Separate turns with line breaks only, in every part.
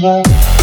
Slow.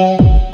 Slow.